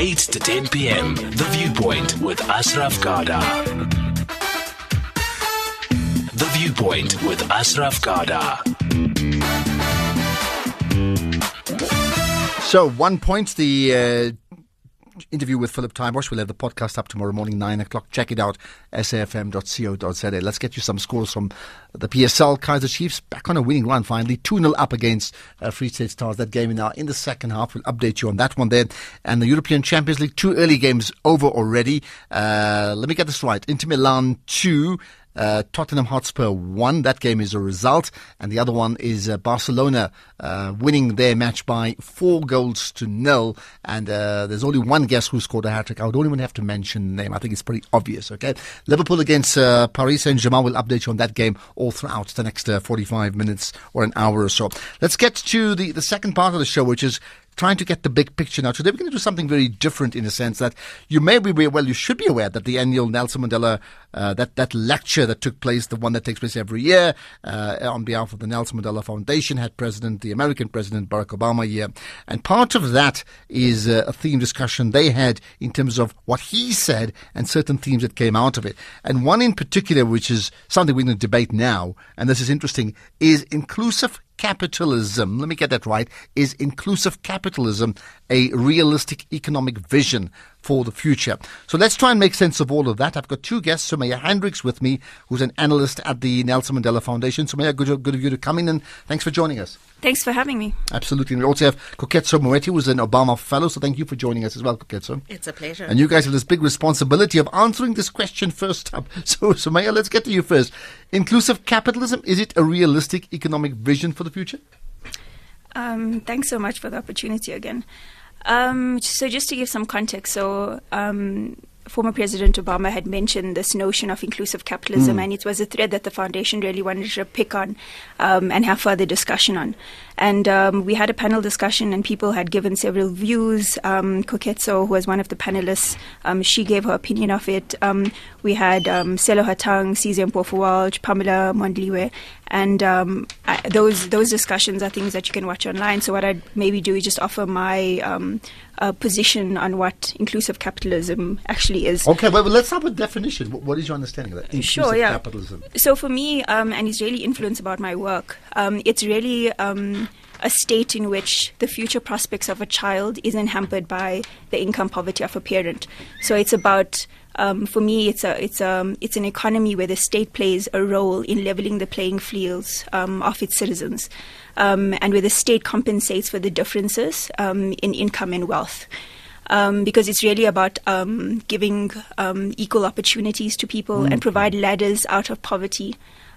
8 to 10 p.m. The Viewpoint with Ashraf Garda. The Viewpoint with Ashraf Garda. So, one point, the uh, interview with Philip Tybosh. We'll have the podcast up tomorrow morning, 9 o'clock. Check it out, safm.co.za. Let's get you some scores from the PSL. Kaizer Chiefs back on a winning run finally. 2 0 up against uh, Free State Stars. That game now in the second half. We'll update you on that one there. And the European Champions League, two early games over already. Uh, let me get this right. Inter Milan 2. Uh, Tottenham Hotspur won. That game is a result. And the other one is uh, Barcelona uh, winning their match by four goals to nil. And uh, there's only one guess who scored a hat trick. I don't even have to mention the name. I think it's pretty obvious, okay? Liverpool against uh, Paris Saint Germain. We'll update you on that game all throughout the next uh, 45 minutes or an hour or so. Let's get to the, the second part of the show, which is trying to get the big picture now. Today we're going to do something very different in the sense that you may be well, you should be aware that the annual Nelson Mandela uh, that that lecture that took place, the one that takes place every year uh, on behalf of the Nelson Mandela Foundation, had President the American President Barack Obama here, and part of that is uh, a theme discussion they had in terms of what he said and certain themes that came out of it, and one in particular, which is something we're going to debate now, and this is interesting, is inclusive capitalism, let me get that right, is inclusive capitalism a realistic economic vision for the future? So let's try and make sense of all of that. I've got two guests, Sumaya Hendricks with me, who's an analyst at the Nelson Mandela Foundation. Sumaya, good, good of you to come in and thanks for joining us. Thanks for having me. Absolutely. And we also have Koketso Moeti, who's an Obama Fellow. So thank you for joining us as well, Koketso. It's a pleasure. And you guys have this big responsibility of answering this question first up. So, Sumaya, let's get to you first. Inclusive capitalism, is it a realistic economic vision for the future? Um, thanks so much for the opportunity again. Um, so, just to give some context, so um, former President Obama had mentioned this notion of inclusive capitalism, mm. and it was a thread that the foundation really wanted to pick on um, and have further discussion on. And um, we had a panel discussion, and people had given several views. Um, Koketso, who was one of the panelists, um, she gave her opinion of it. Um, we had um, Sello Hatang, Cesium Pofowalch, Pamela Mondliwa, and um, I, those those discussions are things that you can watch online. So what I'd maybe do is just offer my um, uh, position on what inclusive capitalism actually is. Okay, well, let's have a definition. What, what is your understanding of that? Inclusive sure, yeah. capitalism. So for me, um, and it's really influenced about my work. Um, it's really um, a state in which the future prospects of a child isn't hampered by the income poverty of a parent. So it's about um, for me, it's a it's a um, it's an economy where the state plays a role in leveling the playing fields um, of its citizens, um, and where the state compensates for the differences um, in income and wealth. Um, because it's really about giving equal opportunities to people mm. and provide ladders out of poverty.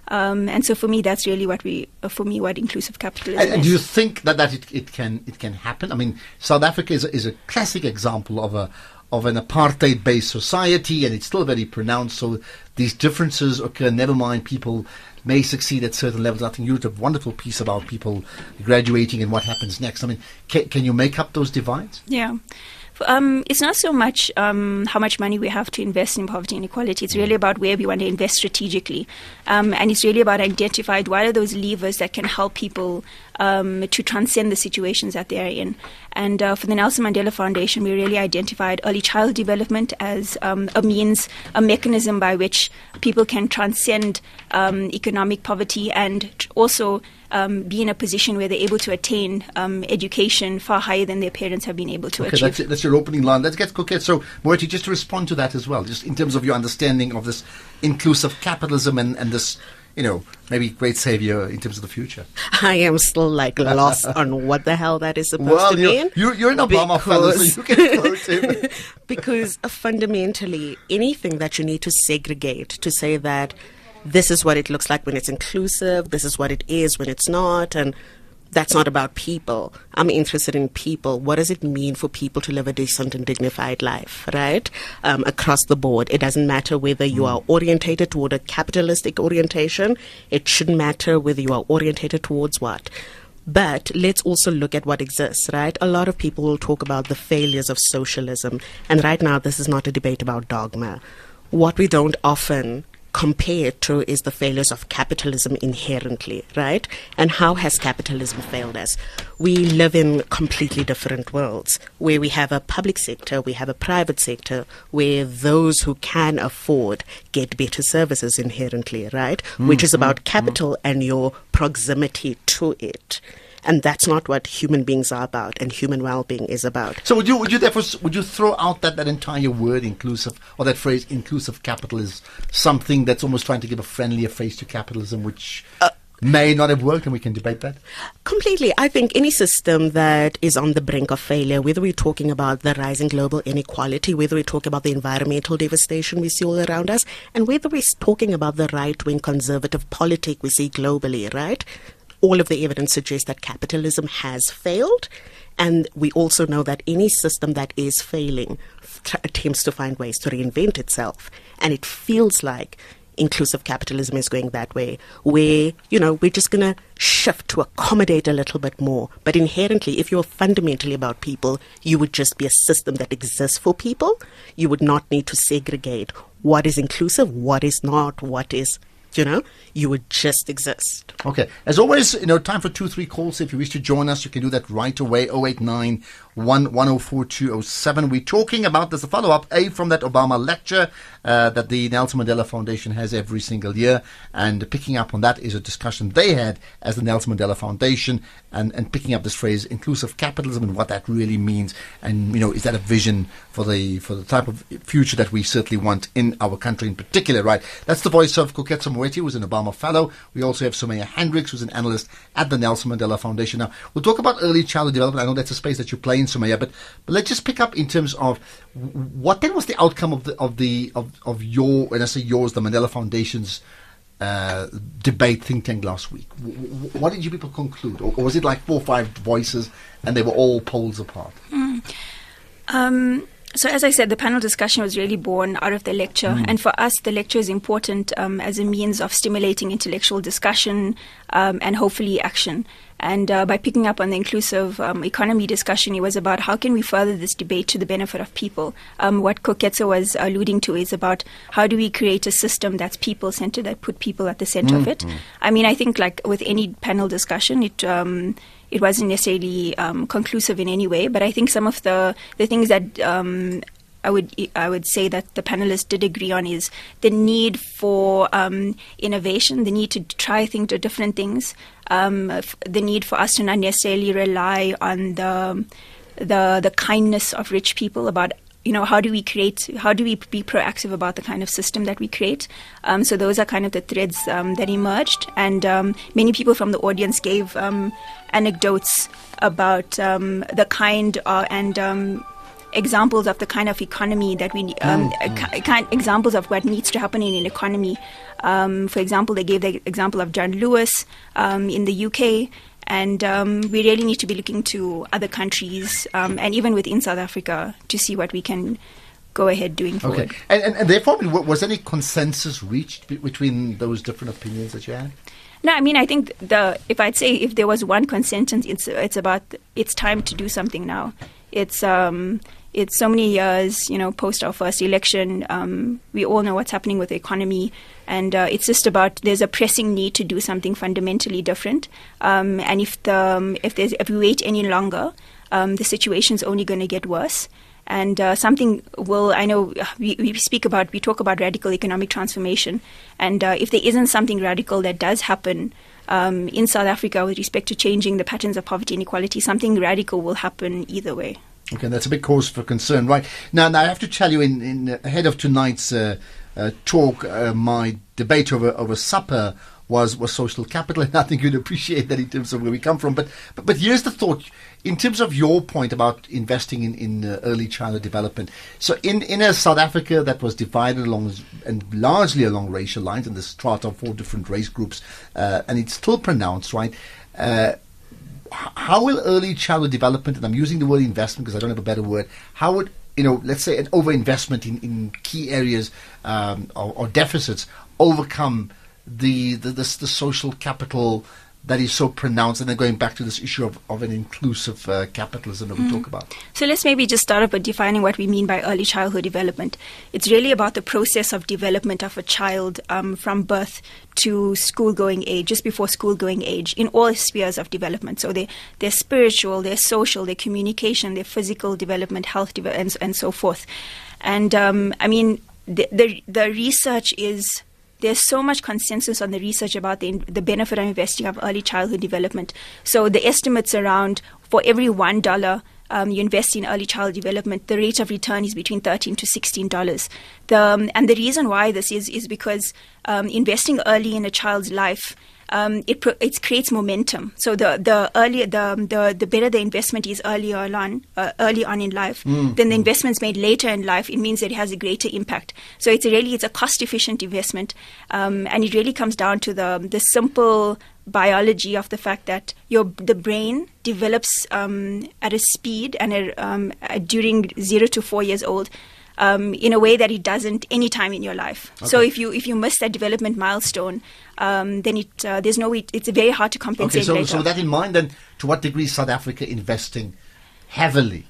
Um, and so for me, that's really what we, uh, for me, what inclusive capitalism and, and do you think that, that it, it can it can happen? I mean, South Africa is a, is a classic example of a of an apartheid based society, and it's still very pronounced. So these differences occur. Never mind, people may succeed at certain levels. I think you wrote a wonderful piece about people graduating and what happens next. I mean, can, can you make up those divides? Yeah. Um, it's not so much um, how much money we have to invest in poverty inequality. It's really about where we want to invest strategically. Um, and it's really about identifying what are those levers that can help people um, to transcend the situations that they're in. And uh, for the Nelson Mandela Foundation, we really identified early child development as um, a means, a mechanism by which people can transcend um, economic poverty and also um, be in a position where they're able to attain um, education far higher than their parents have been able to okay, achieve. That's, it, that's your opening line. Let's get Koketso, Moeti, just to respond to that as well, just in terms of your understanding of this inclusive capitalism and, and this you know, maybe great savior in terms of the future. I am still like lost on what the hell that is supposed well, to mean. You're, you're an Obama fellow, so you can quote him. because fundamentally, anything that you need to segregate to say that this is what it looks like when it's inclusive, this is what it is when it's not, and that's not about people. I'm interested in people. What does it mean for people to live a decent and dignified life, right? Um, across the board. It doesn't matter whether you are orientated toward a capitalistic orientation. It shouldn't matter whether you are orientated towards what. But let's also look at what exists, right? A lot of people will talk about the failures of socialism. And right now, this is not a debate about dogma. What we don't often compare to is the failures of capitalism inherently, right? And how has capitalism failed us? We live in completely different worlds where we have a public sector, we have a private sector, where those who can afford get better services inherently, right? Which is mm-hmm. about capital and your proximity to it. And that's not what human beings are about, and human well-being is about. So would you would you therefore would you throw out that, that entire word inclusive or that phrase inclusive capital is something that's almost trying to give a friendlier face to capitalism, which uh, may not have worked, and we can debate that. Completely. I think any system that is on the brink of failure, whether we're talking about the rising global inequality, whether we're talking about the environmental devastation we see all around us, and whether we're talking about the right wing conservative politic we see globally, right? All of the evidence suggests that capitalism has failed. And we also know that any system that is failing tr- attempts to find ways to reinvent itself. And it feels like inclusive capitalism is going that way, where, you know, we're just going to shift to accommodate a little bit more. But inherently, if you're fundamentally about people, you would just be a system that exists for people. You would not need to segregate what is inclusive, what is not, what is, you know, you would just exist. Okay. As always, you know, time for two, three calls. If you wish to join us, you can do that right away. 089 104 We're talking about, this, a follow up, A, from that Obama lecture uh, that the Nelson Mandela Foundation has every single year. And picking up on that is a discussion they had as the Nelson Mandela Foundation and, and picking up this phrase inclusive capitalism and what that really means. And, you know, is that a vision for the, for the type of future that we certainly want in our country in particular, right? That's the voice of Koketso Moeti, who's an Obama Fellow. We also have Sumaya Hendricks, who's an analyst at the Nelson Mandela Foundation. Now, we'll talk about early childhood development. I know that's a space that you play in, Sumaya, but, but let's just pick up in terms of what then was the outcome of the of the of, of your, when I say yours, the Mandela Foundation's uh, debate think tank last week. What did you people conclude, or, or was it like four or five voices and they were all poles apart? Um, so, as I said, the panel discussion was really born out of the lecture. And for us, the lecture is important um, as a means of stimulating intellectual discussion um, and hopefully action. And uh, by picking up on the inclusive um, economy discussion, it was about how can we further this debate to the benefit of people. Um, what Koketso was alluding to is about how do we create a system that's people centered, that put people at the center of it. I mean, I think like with any panel discussion, it um, it wasn't necessarily um, conclusive in any way, but I think some of the the things that um, I would I would say that the panelists did agree on is the need for um, innovation, the need to try think to different things, um, the need for us to not necessarily rely on the the the kindness of rich people about you know how do we create how do we be proactive about the kind of system that we create? Um, so those are kind of the threads um, that emerged. And um, many people from the audience gave um, anecdotes about um, the kind uh, and um, examples of the kind of economy that we um, uh, ki- kind examples of what needs to happen in an economy. Um, for example, they gave the example of John Lewis um, in the UK, and um, we really need to be looking to other countries um, and even within South Africa to see what we can go ahead doing forward. Okay, and, and, and therefore, was any consensus reached between those different opinions that you had? No, I mean I think the if I'd say if there was one consensus, it's it's about it's time to do something now. It's um it's so many years, you know, post our first election. Um, we all know what's happening with the economy, and uh, it's just about there's a pressing need to do something fundamentally different. Um, and if the um, if there's if we wait any longer, um, the situation's only going to get worse and uh, something will i know uh, we, we speak about we talk about radical economic transformation and uh, if there isn't something radical that does happen um, in south africa with respect to changing the patterns of poverty and inequality something radical will happen either way Okay, that's a big cause for concern, right? Now, now I have to tell you, in, in ahead of tonight's uh, uh, talk, uh, my debate over over supper was was social capital, and I think you'd appreciate that in terms of where we come from. But but, but here's the thought: in terms of your point about investing in in uh, early childhood development. So in in a South Africa that was divided along and largely along racial lines, and the strata of four different race groups, uh, and it's still pronounced, right? Uh, how will early childhood development, and I'm using the word investment because I don't have a better word, how would, you know, let's say an overinvestment in, in key areas um, or, or deficits overcome the, the, the, the social capital that is so pronounced? And then going back to this issue of, of an inclusive uh, capitalism that we talk about. So let's maybe just start off by defining what we mean by early childhood development. It's really about the process of development of a child um, from birth to school going age, just before school going age, in all spheres of development. So their their spiritual, their social, their communication, their physical development, health, and, and so forth. And um, I mean, the, the the research is there's so much consensus on the research about the, the benefit of investing of early childhood development. So the estimates around for every one dollar um, you invest in early child development, the rate of return is between thirteen to sixteen dollars. Um, and the reason why this is is because um, investing early in a child's life um, it pro- it creates momentum. So the the earlier the the, the better the investment is earlier on uh, early on in life, then the investments made later in life. It means that it has a greater impact. So it's a really it's a cost efficient investment, um, and it really comes down to the the simple biology of the fact that your the brain develops um, at a speed and a, um, uh, during zero to four years old um, in a way that it doesn't any time in your life. So if you if you miss that development milestone, um, then it uh, there's no way it's very hard to compensate Okay, so, later. so with that in mind, then to what degree is South Africa investing heavily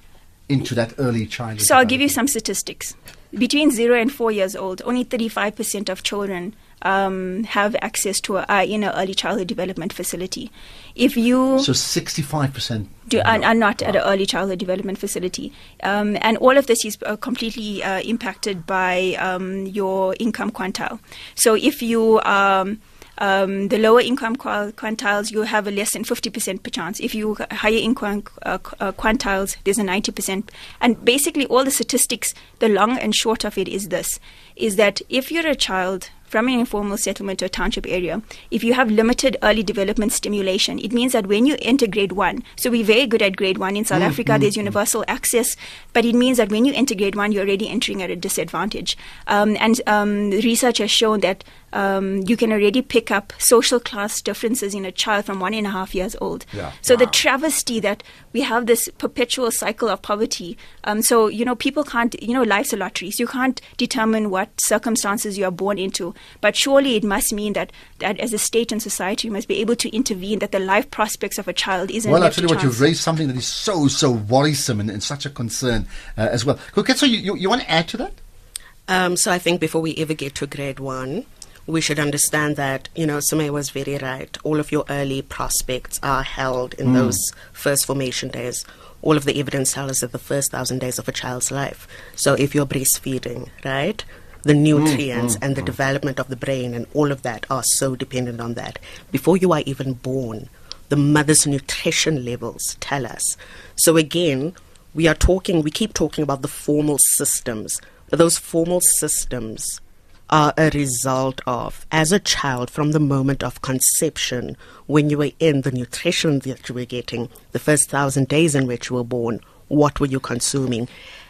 into that early childhood? So I'll give you some statistics. Between zero and four years old, only 35% of children um, have access to a, uh, in an early childhood development facility. If you So 65%. do, are, are not at an early childhood development facility. Um, and all of this is uh, completely uh, impacted by um, your income quantile. So if you um, um, the lower income quantiles, you have a less than 50% per chance. If you higher income uh, uh, quantiles, there's a 90%. And basically, all the statistics, the long and short of it is this: is that if you're a child from an informal settlement or township area, if you have limited early development stimulation, it means that when you enter grade one, so we're very good at grade one in South Africa, there's universal access, but it means that when you enter grade one, you're already entering at a disadvantage. Um, and um, research has shown that um, you can already pick up social class differences in a child from one and a half years old. Yeah. So the travesty that we have this perpetual cycle of poverty. Um, so you know, people can't. You know, life's a lottery. So you can't determine what circumstances you are born into. But surely it must mean that that as a state and society, you must be able to intervene. That the life prospects of a child isn't. Well, I left tell you to what, you've raised something that is so, so worrisome and, and such a concern uh, as well. Okay, so you, you, you want to add to that? Um, so I think before we ever get to grade one, we should understand that, you know, Sumay was very right. All of your early prospects are held in mm. those first formation days. All of the evidence tells us that the first thousand days of a child's life. So if you're breastfeeding, right? The mm, nutrients mm, and the development of the brain and all of that are so dependent on that. Before you are even born, the mother's nutrition levels tell us. So again, we are talking, we keep talking about the formal systems, but those formal systems are a result of, as a child, from the moment of conception, when you were in the nutrition that you were getting, the first thousand days in which you were born, what were you consuming?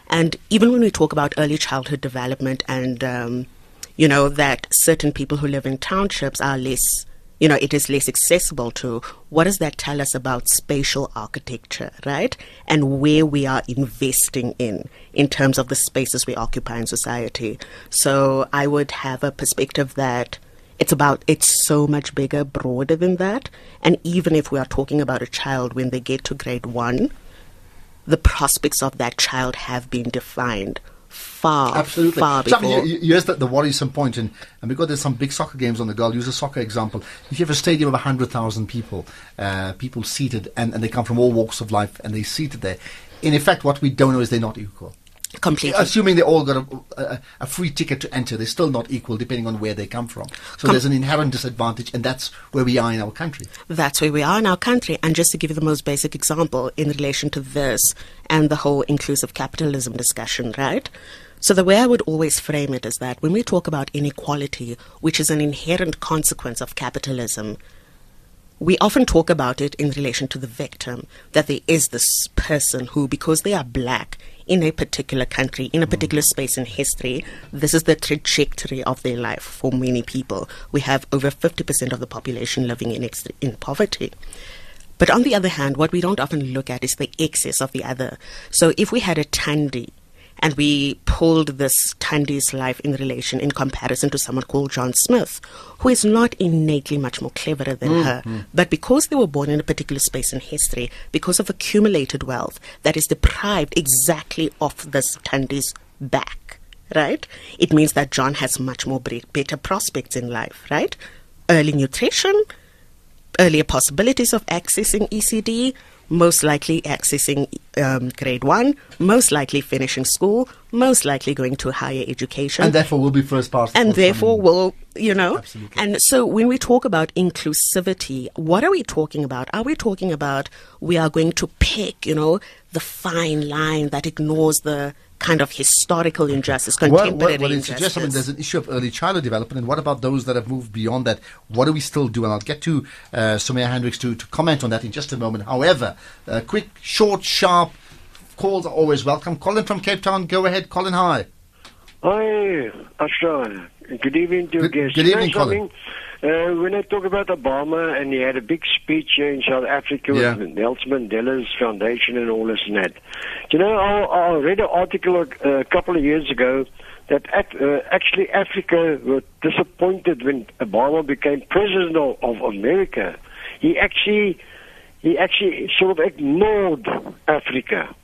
And even when we talk about early childhood development and, um, you know, that certain people who live in townships are less you know, it is less accessible to. What does that tell us about spatial architecture, right? And where we are investing in, in terms of the spaces we occupy in society. So I would have a perspective that it's about, it's so much bigger, broader than that. And even if we are talking about a child when they get to grade one, the prospects of that child have been defined far, Absolutely. far before. mean, you, you, the, the worrisome point, and, and because there's some big soccer games on the go, I'll use a soccer example. If you have a stadium of 100,000 people, uh, people seated, and, and they come from all walks of life, and they're seated there, in effect, what we don't know is they're not equal. Completely. Assuming they all got a, a, a free ticket to enter, they're still not equal depending on where they come from. So there's an inherent disadvantage, and that's where we are in our country. That's where we are in our country. And just to give you the most basic example in relation to this and the whole inclusive capitalism discussion, right? So the way I would always frame it is that when we talk about inequality, which is an inherent consequence of capitalism, we often talk about it in relation to the victim, that there is this person who, because they are black in a particular country, in a particular space in history, this is the trajectory of their life for many people. We have over 50% of the population living in, in poverty. But on the other hand, what we don't often look at is the excess of the other. So if we had a Tandy, and we pulled this Tandy's life in relation in comparison to someone called John Smith, who is not innately much more cleverer than mm, her, mm. but because they were born in a particular space in history, because of accumulated wealth that is deprived exactly of this Tandy's back, right? It means that John has much more better prospects in life, right? Early nutrition, earlier possibilities of accessing ECD, most likely accessing um, grade one, most likely finishing school, most likely going to higher education And therefore, will be first past. the and therefore will you know Absolutely. and so when we talk about inclusivity what are we talking about are we talking about we are going to pick you know the fine line that ignores the kind of historical injustice Well, contemporary well, well, it injustice suggests, I mean, there's an issue of early childhood development, and what about those that have moved beyond that? What do we still do? And I'll get to uh, Sumaya Hendricks to, to comment on that in just a moment. However, uh, quick, short, sharp calls are always welcome. Colin from Cape Town, go ahead. Colin, hi. Hi, Ashra. Good evening to you Good- guests. good evening, Colin. Uh, when I talk about Obama and he had a big speech here in South Africa Yeah. with Nelson Mandela's foundation and all this and that. You know, I, I read an article uh, a couple of years ago that ac- uh, actually Africa were disappointed when Obama became president of, of America. He actually, he actually sort of ignored Africa.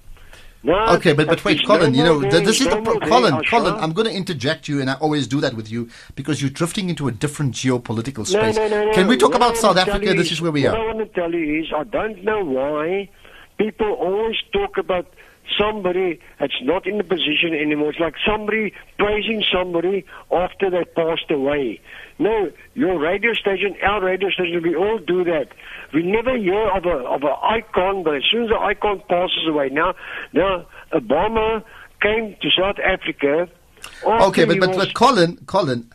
Now, Okay, but, but wait, Colin, no you know, there, this is no the pro- Colin. Colin, I'm going to interject you, and I always do that with you because you're drifting into a different geopolitical space. No, no, no, no. Can we talk about South Africa? This is where we are. what. I want to tell you is I don't know why people always talk about somebody that's not in the position anymore. It's like somebody praising somebody after they passed away. No, your radio station, our radio station, we all do that. We never hear of a of an icon, but as soon as the icon passes away, now now Obama came to South Africa. Okay, but, but, but Colin, Colin,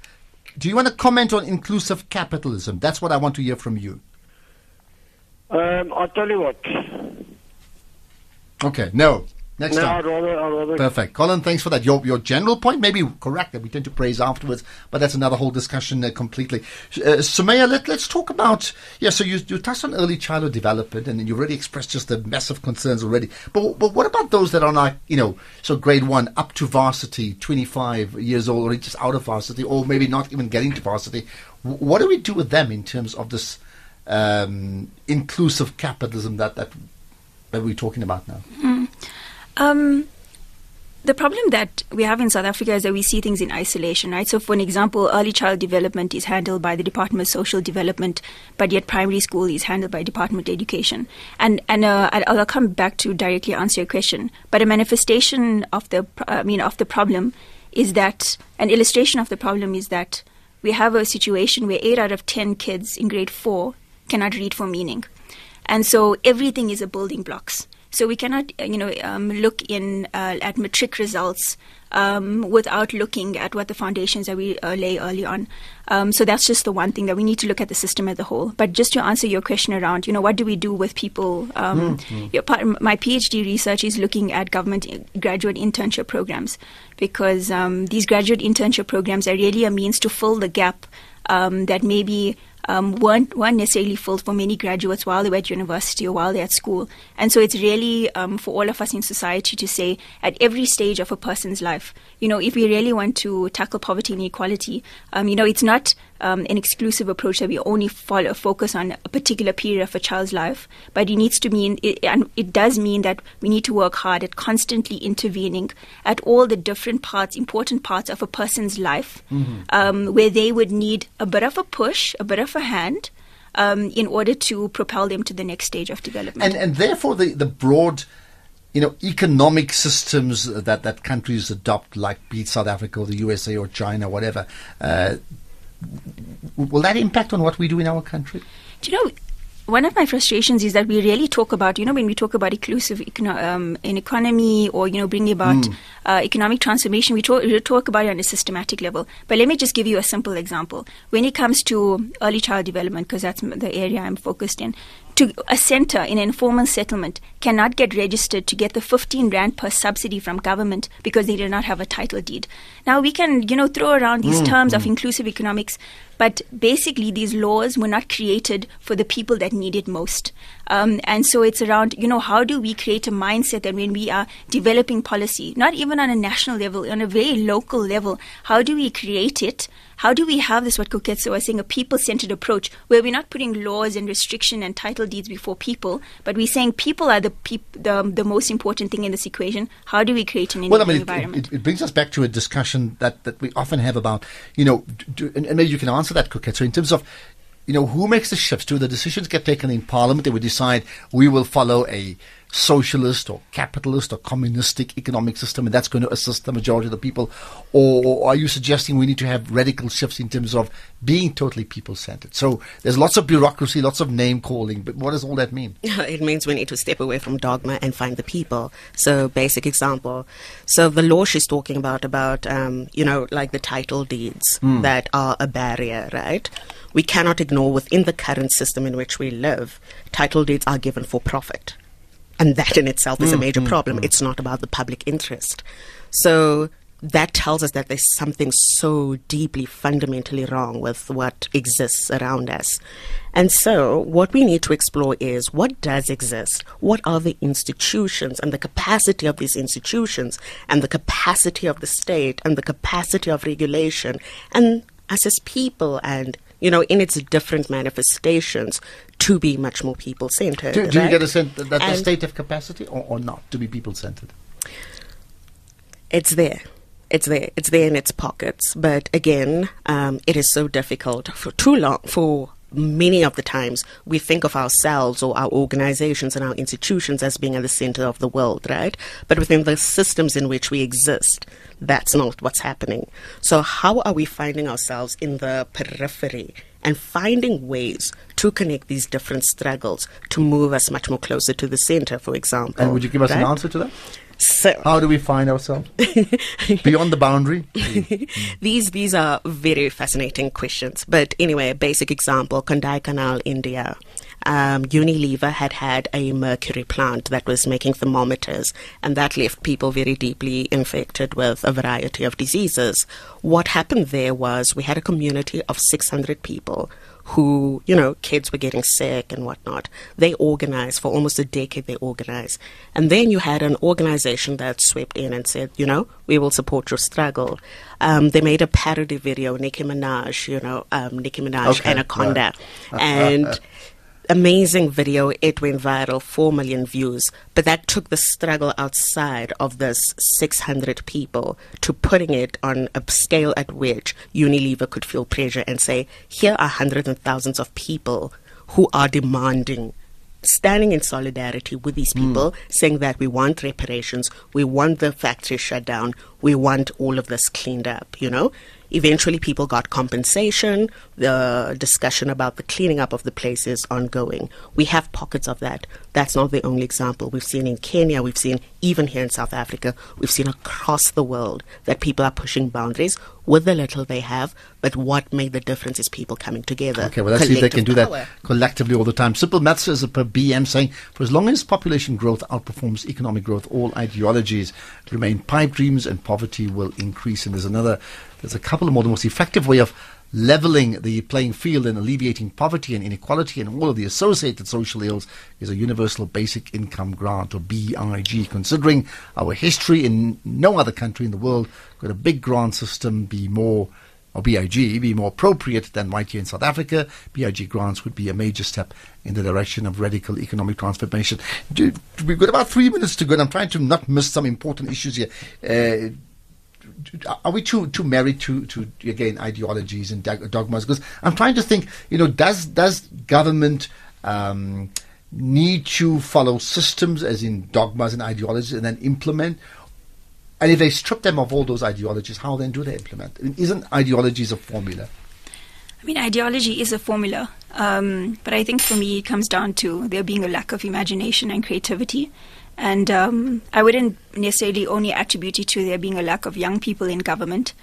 do you want to comment on inclusive capitalism? That's what I want to hear from you. um, I'll tell you what. Okay, no. Next No, time. I'd rather, I'd rather Perfect. Colin, thanks for that. Your, your general point may be correct that we tend to praise afterwards, but that's another whole discussion uh, completely. Uh, Sumaya, let, let's talk about, yeah, so you, you touched on early childhood development and you already expressed just the massive concerns already. But, but what about those that are like, you know, so grade one up to varsity, 25 years old, or just out of varsity, or maybe not even getting to varsity? What do we do with them in terms of this um, inclusive capitalism that, that, that we're talking about now? Um, the problem that we have in South Africa is that we see things in isolation, right? So, for an example, early child development is handled by the Department of Social Development, but yet primary school is handled by Department of Education. And and uh, I'll, come back to directly answer your question. But a manifestation of the, I mean, of the problem is that an illustration of the problem is that we have a situation where eight out of ten kids in grade four cannot read for meaning, and so everything is a building blocks. So we cannot, uh, you know, um, look in uh, at matric results um, without looking at what the foundations that we uh, lay early on. Um, so that's just the one thing that we need to look at the system as a whole. But just to answer your question around, you know, what do we do with people? Um, your part, my PhD research is looking at government graduate internship programs because um, these graduate internship programs are really a means to fill the gap um, that maybe um, weren't, weren't necessarily filled for many graduates while they were at university or while they're at school. And so it's really um, for all of us in society to say at every stage of a person's life, you know, if we really want to tackle poverty and inequality, um, you know, it's not um, an exclusive approach that we only follow, focus on a particular period of a child's life, but it needs to mean, it, and it does mean that we need to work hard at constantly intervening at all the different parts, important parts of a person's life, um, where they would need a bit of a push, a bit of a hand. Um, in order to propel them to the next stage of development. and and therefore the the broad you know economic systems that that countries adopt like be it South Africa or the USA or China whatever uh, will that impact on what we do in our country Do you know, one of my frustrations is that we really talk about, you know, when we talk about inclusive econo- um, an economy or, you know, bringing about uh, economic transformation, we talk, we talk about it on a systematic level. But let me just give you a simple example. When it comes to early child development, because that's the area I'm focused in, to a center in an informal settlement cannot get registered to get the 15 rand per subsidy from government because they do not have a title deed. Now we can, you know, throw around these terms of inclusive economics, but basically these laws were not created for the people that need it most. Um, and so it's around, you know, how do we create a mindset that when we are developing policy, not even on a national level, on a very local level, how do we create it? How do we have this, what Koketso was saying, a people centered approach where we're not putting laws and restriction and title deeds before people, but we're saying people are the, peop- the, the most important thing in this equation. How do we create an Well, I mean, it, environment? it, it brings us back to a discussion that, that we often have about, you know, do, and, and maybe you can answer that. So, in terms of, you know, who makes the shifts? Do the decisions get taken in Parliament? They would decide we will follow a socialist or capitalist or communistic economic system, and that's going to assist the majority of the people? Or, are you suggesting we need to have radical shifts in terms of being totally people centered? So, there's lots of bureaucracy, lots of name calling, but what does all that mean? it means we need to step away from dogma and find the people. So, basic example. So, the law she's talking about, about um, you know, like the title deeds that are a barrier, right? We cannot ignore within the current system in which we live, title deeds are given for profit. And that in itself is a mm, major mm, problem. Mm. It's not about the public interest. So that tells us that there's something so deeply fundamentally wrong with what exists around us. And so what we need to explore is what does exist? What are the institutions and the capacity of these institutions and the capacity of the state and the capacity of regulation and us as people and you know, in its different manifestations, to be much more people centered. Do, do you get a sense that, that the state of capacity or, or not to be people centered? it's there. It's there. It's there in its pockets. But again, um, it is so difficult for too long. For many of the times, we think of ourselves or our organizations and our institutions as being at the center of the world, right? But within the systems in which we exist, that's not what's happening. So, how are we finding ourselves in the periphery? And finding ways to connect these different struggles to move us much more closer to the center, for example. And would you give us an answer to that? So, How do we find ourselves beyond the boundary? these these are very fascinating questions. But anyway, a basic example: Kodaikanal, India. Um, Unilever had had a mercury plant that was making thermometers, and that left people very deeply infected with a variety of diseases. What happened there was we had a community of 600 people who, you know, kids were getting sick and whatnot. They organized for almost a decade, they organized. And then you had an organization that swept in and said, you know, we will support your struggle. Um, they made a parody video, Nicki Minaj, you know, um, Nicki Minaj, Okay, Anaconda. And amazing video. It went viral, 4 million views. But that took the struggle outside of this 600 people to putting it on a scale at which Unilever could feel pressure and say, here are hundreds and thousands of people who are demanding. Standing in solidarity with these hmm. people, saying that we want reparations, we want the factory shut down, we want all of this cleaned up, you know? Eventually, people got compensation. The discussion about the cleaning up of the place is ongoing. We have pockets of that. That's not the only example. We've seen in Kenya, we've seen even here in South Africa, we've seen across the world that people are pushing boundaries with the little they have. But what made the difference is people coming together. Okay, well, let's see if they can do Collective that collectively all the time. Simple maths is a per BM saying for as long as population growth outperforms economic growth, all ideologies remain pipe dreams and poverty will increase. And there's another, there's a couple of more. The most effective way of leveling the playing field and alleviating poverty and inequality and all of the associated social ills is a universal basic income grant or BIG. Considering our history in no other country in the world could a big grant system be more or BIG be more appropriate than right here in South Africa. BIG grants would be a major step in the direction of radical economic transformation. We've got about three minutes to go, and I'm trying to not miss some important issues here. Uh, are we too too married to to again ideologies and dogmas? Because I'm trying to think, you know, does does government um, need to follow systems, as in dogmas and ideologies, and then implement? And if they strip them of all those ideologies, how then do they implement? I mean, isn't ideologies a formula? I mean, ideology is a formula, um, but I think for me it comes down to there being a lack of imagination and creativity. And um, I wouldn't necessarily only attribute it to there being a lack of young people in government.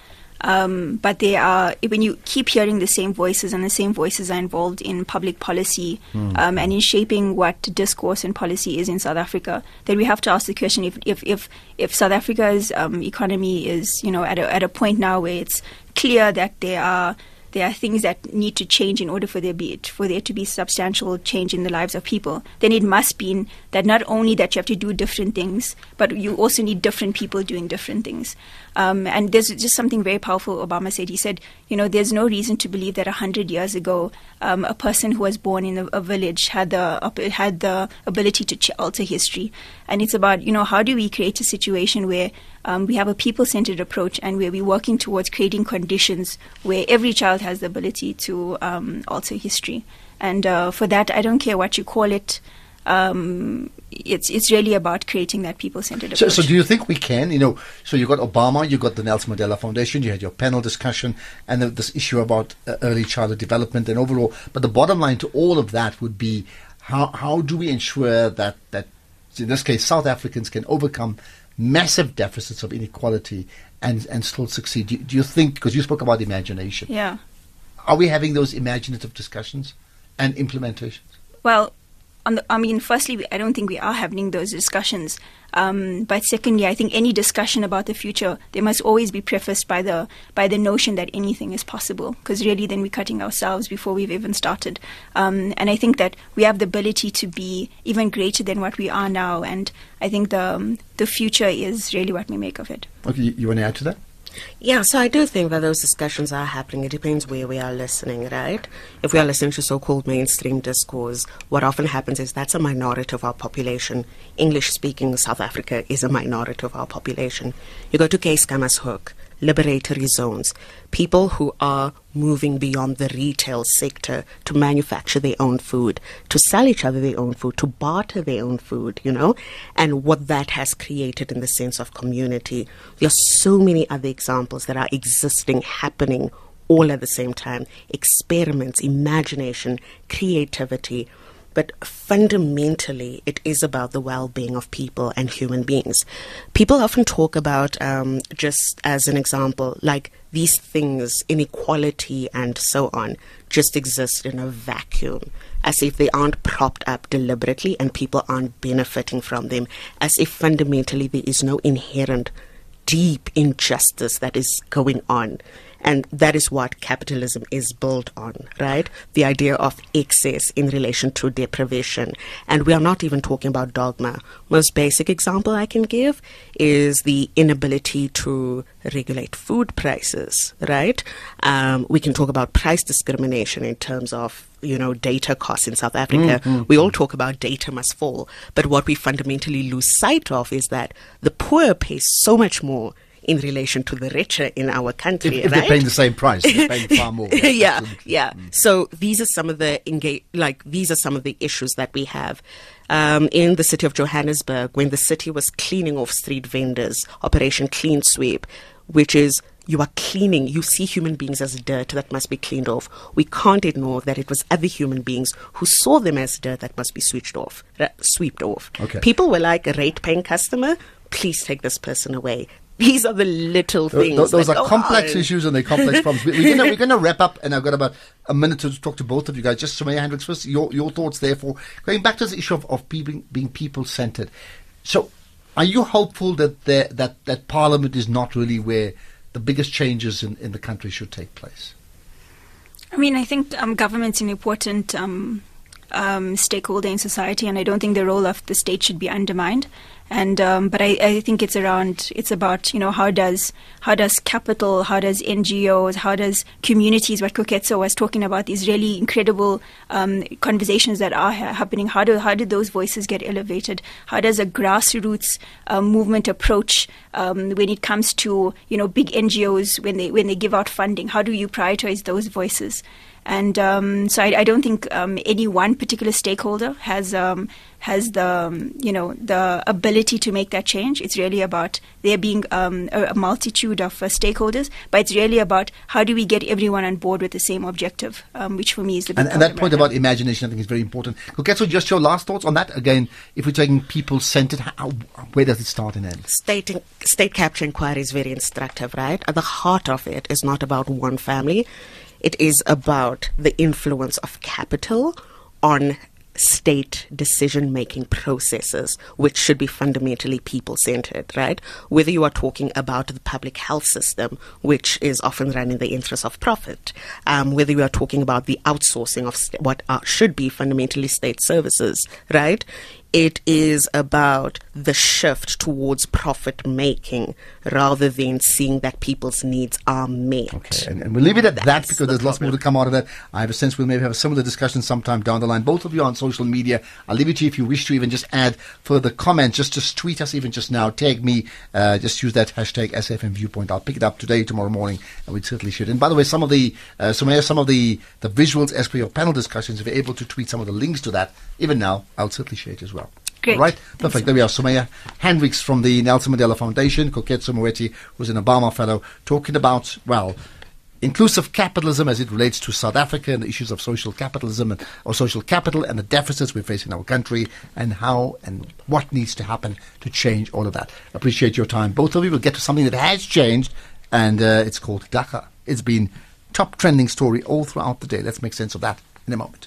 Um, but there are, when you keep hearing the same voices and the same voices are involved in public policy um, and in shaping what discourse and policy is in South Africa, then we have to ask the question if, if, if, if South Africa's um, economy is, you know, at a, at a point now where it's clear that there are there are things that need to change in order for there be for there to be substantial change in the lives of people, then it must mean that not only that you have to do different things, but you also need different people doing different things. Um, and there's just something very powerful Obama said. He said, you know, there's no reason to believe that a hundred years ago, um, a person who was born in a, a village had the had the ability to alter history. And it's about, you know, how do we create a situation where um, we have a people-centered approach and where we're working towards creating conditions where every child has the ability to um, alter history. And uh, for that, I don't care what you call it. Um, it's it's really about creating that people-centered So, approach. so do you think we can? You know, so you got Obama, you got the Nelson Mandela Foundation, you had your panel discussion, and this issue about uh, early childhood development and overall. But the bottom line to all of that would be how how do we ensure that that in this case South Africans can overcome massive deficits of inequality and and still succeed? Do, do you think? Because you spoke about imagination. yeah. Are we having those imaginative discussions and implementations? Well, the, I mean, firstly, I don't think we are having those discussions. Um, but secondly, I think any discussion about the future, they must always be prefaced by the by the notion that anything is possible. Because really, then we're cutting ourselves before we've even started. Um, and I think that we have the ability to be even greater than what we are now. And I think the um, the future is really what we make of it. Okay, you want to add to that? Yeah, so I do think that those discussions are happening. It depends where we are listening, right? If we are listening to so called mainstream discourse, what often happens is that's a minority of our population. English speaking South Africa is a minority of our population. You go to Keiskammerhoek, liberatory zones, people who are moving beyond the retail sector to manufacture their own food, to sell each other their own food, to barter their own food, you know, and what that has created in the sense of community. There are so many other examples that are existing, happening all at the same time experiments, imagination, creativity. But fundamentally, it is about the well being of people and human beings. People often talk about, um, just as an example, like these things, inequality and so on, just exist in a vacuum, as if they aren't propped up deliberately and people aren't benefiting from them, as if fundamentally there is no inherent deep injustice that is going on. And that is what capitalism is built on, right? The idea of excess in relation to deprivation. And we are not even talking about dogma. Most basic example I can give is the inability to regulate food prices, right? Um, we can talk about price discrimination in terms of you know data costs in South Africa. Mm, mm, we mm. all talk about data must fall, but what we fundamentally lose sight of is that the poor pay so much more in relation to the richer in our country, If, if right? they're paying the same price, they're paying far more. yeah, absolutely. yeah. So these are some of the engage, like these are some of the issues that we have um, in the city of Johannesburg when the city was cleaning off street vendors, Operation Clean Sweep, which is you are cleaning. You see human beings as dirt that must be cleaned off. We can't ignore that it was other human beings who saw them as dirt that must be switched off, uh, swept off. Okay. People were like a rate-paying customer. Please take this person away. These are the little things. tho- Those that are go complex on. issues and they're complex problems. We- We're gonna we're gonna wrap up, and I've got about a minute to talk to both of you guys. Just Sumaya Hendricks first, your your thoughts. Therefore, going back to this issue of of being being people centered. So, are you hopeful that there, that that Parliament is not really where the biggest changes in, in the country should take place? I mean, I think um, government's an important um, um, stakeholder in society, and I don't think the role of the state should be undermined. And um, but I, I think it's around it's about you know how does how does capital, how does NGOs, how does communities, what Koketso was talking about, these really incredible um, conversations that are ha- happening. How do how do those voices get elevated? How does a grassroots um, movement approach um, when it comes to you know big NGOs when they when they give out funding? How do you prioritize those voices? And um, so I, I don't think um, any one particular stakeholder has um, has the um, you know the ability to make that change. It's really about there being um, a, a multitude of uh, stakeholders, but it's really about how do we get everyone on board with the same objective, um, which for me is the big And, and that point right now. about imagination, I think, is very important. Koketso, just your last thoughts on that. Again, if we're taking people centered, how, where does it start and end? state state capture inquiry is very instructive, right? At the heart of it is not about one family; it is about the influence of capital on state decision making processes, which should be fundamentally people centered, right? Whether you are talking about the public health system, which is often run in the interest of profit, um, whether you are talking about the outsourcing of st- what are, should be fundamentally state services, right? It is about the shift towards profit making rather than seeing that people's needs are met. Okay, and, and we'll leave it at that because the there's lots more to come out of that. I have a sense we'll maybe have a similar discussion sometime down the line. Both of you on social media. I'll leave it to you if you wish to even just add further comments. Just just tweet us even just now. Tag me. Uh, just use that hashtag SFM Viewpoint. I'll pick it up today, tomorrow morning, and we certainly should. And by the way, some of the uh, Sumaya, some of the the visuals as per your panel discussions, if you're able to tweet some of the links to that, even now, I'll certainly share it as well. Great. Right? Thanks Perfect. so There we are. Sumaya Hendricks from the Nelson Mandela Foundation, Koketso Moeti, who's an Obama Fellow, talking about, well, inclusive capitalism as it relates to South Africa and the issues of social capitalism and, or social capital and the deficits we face in our country and how and what needs to happen to change all of that. Appreciate your time. Both of you will get to something that has changed and uh, it's called dagga. It's been top trending story all throughout the day. Let's make sense of that in a moment.